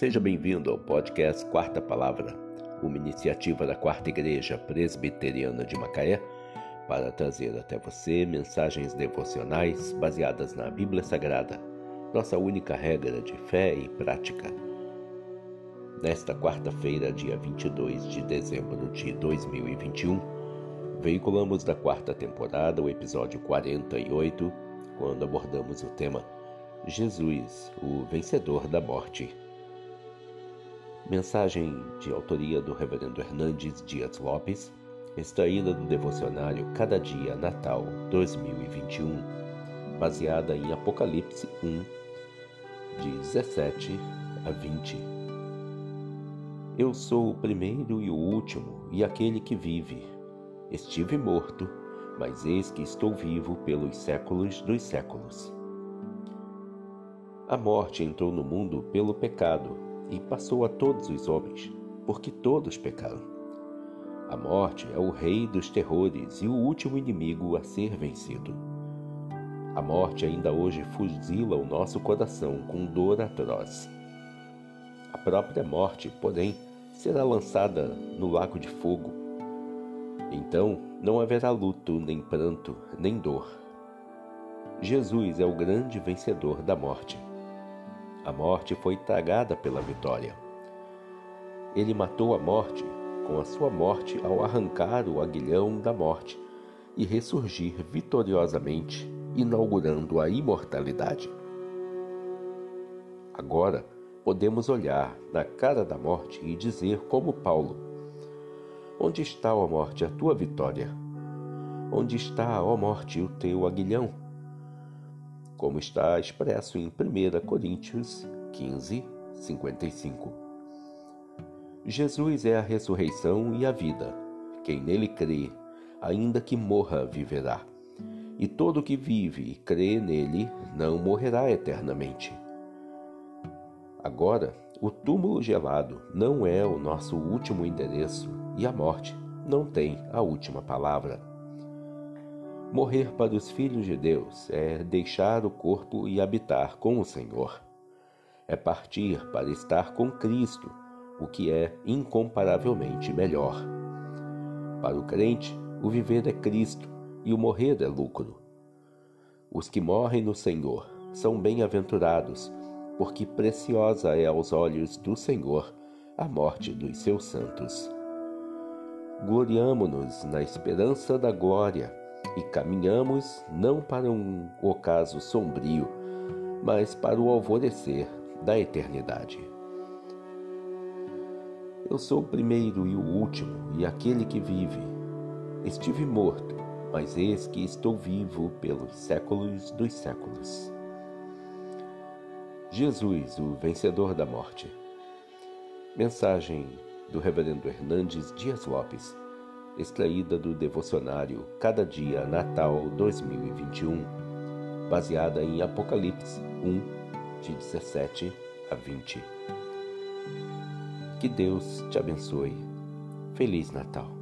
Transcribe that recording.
Seja bem-vindo ao podcast Quarta Palavra, uma iniciativa da Quarta Igreja Presbiteriana de Macaé para trazer até você mensagens devocionais baseadas na Bíblia Sagrada, nossa única regra de fé e prática. Nesta quarta-feira, dia 22 de dezembro de 2021, veiculamos da quarta temporada o episódio 48, quando abordamos o tema Jesus, o vencedor da morte. Mensagem de autoria do Reverendo Hernandes Dias Lopes, extraída do devocionário Cada Dia Natal 2021, baseada em Apocalipse 1, de 17 a 20. Eu sou o primeiro e o último, e aquele que vive. Estive morto, mas eis que estou vivo pelos séculos dos séculos. A morte entrou no mundo pelo pecado e passou a todos os homens, porque todos pecaram. A morte é o rei dos terrores e o último inimigo a ser vencido. A morte ainda hoje fuzila o nosso coração com dor atroz. A própria morte, porém, será lançada no lago de fogo. Então não haverá luto, nem pranto, nem dor. Jesus é o grande vencedor da morte. A morte foi tragada pela vitória. Ele matou a morte com a sua morte ao arrancar o aguilhão da morte e ressurgir vitoriosamente, inaugurando a imortalidade. Agora podemos olhar na cara da morte e dizer, como Paulo: Onde está, ó morte, a tua vitória? Onde está, ó morte, o teu aguilhão? Como está expresso em 1 Coríntios 15, 55. Jesus é a ressurreição e a vida. Quem nele crê, ainda que morra, viverá. E todo que vive e crê nele não morrerá eternamente. Agora, o túmulo gelado não é o nosso último endereço e a morte não tem a última palavra. Morrer para os filhos de Deus é deixar o corpo e habitar com o Senhor. É partir para estar com Cristo, o que é incomparavelmente melhor. Para o crente, o viver é Cristo e o morrer é lucro. Os que morrem no Senhor são bem-aventurados, porque preciosa é aos olhos do Senhor a morte dos seus santos. Gloriamo-nos na esperança da glória e caminhamos não para um ocaso sombrio, mas para o alvorecer da eternidade. Eu sou o primeiro e o último, e aquele que vive. Estive morto, mas eis que estou vivo pelos séculos dos séculos. Jesus, o vencedor da morte. Mensagem do Reverendo Hernandes Dias Lopes extraída do devocionário Cada Dia Natal 2021, baseada em Apocalipse 1, de 17 a 20. Que Deus te abençoe. Feliz Natal.